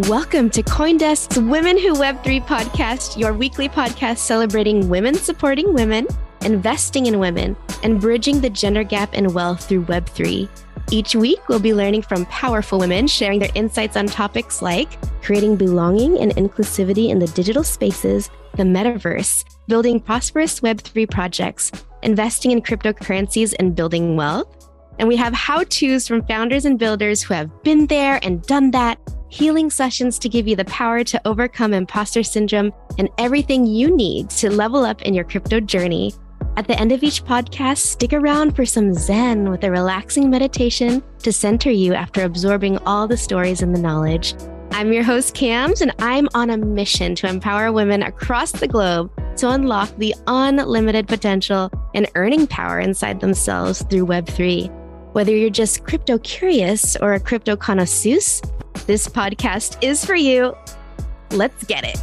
Welcome to Coindesk's Women Who Web3 podcast, your weekly podcast celebrating women supporting women, investing in women, and bridging the gender gap in wealth through Web3. Each week, we'll be learning from powerful women sharing their insights on topics like creating belonging and inclusivity in the digital spaces, the metaverse, building prosperous Web3 projects, investing in cryptocurrencies, and building wealth. And we have how to's from founders and builders who have been there and done that, healing sessions to give you the power to overcome imposter syndrome, and everything you need to level up in your crypto journey. At the end of each podcast, stick around for some Zen with a relaxing meditation to center you after absorbing all the stories and the knowledge. I'm your host, Cams, and I'm on a mission to empower women across the globe to unlock the unlimited potential and earning power inside themselves through Web3. Whether you're just crypto curious or a crypto connoisseur, this podcast is for you. Let's get it.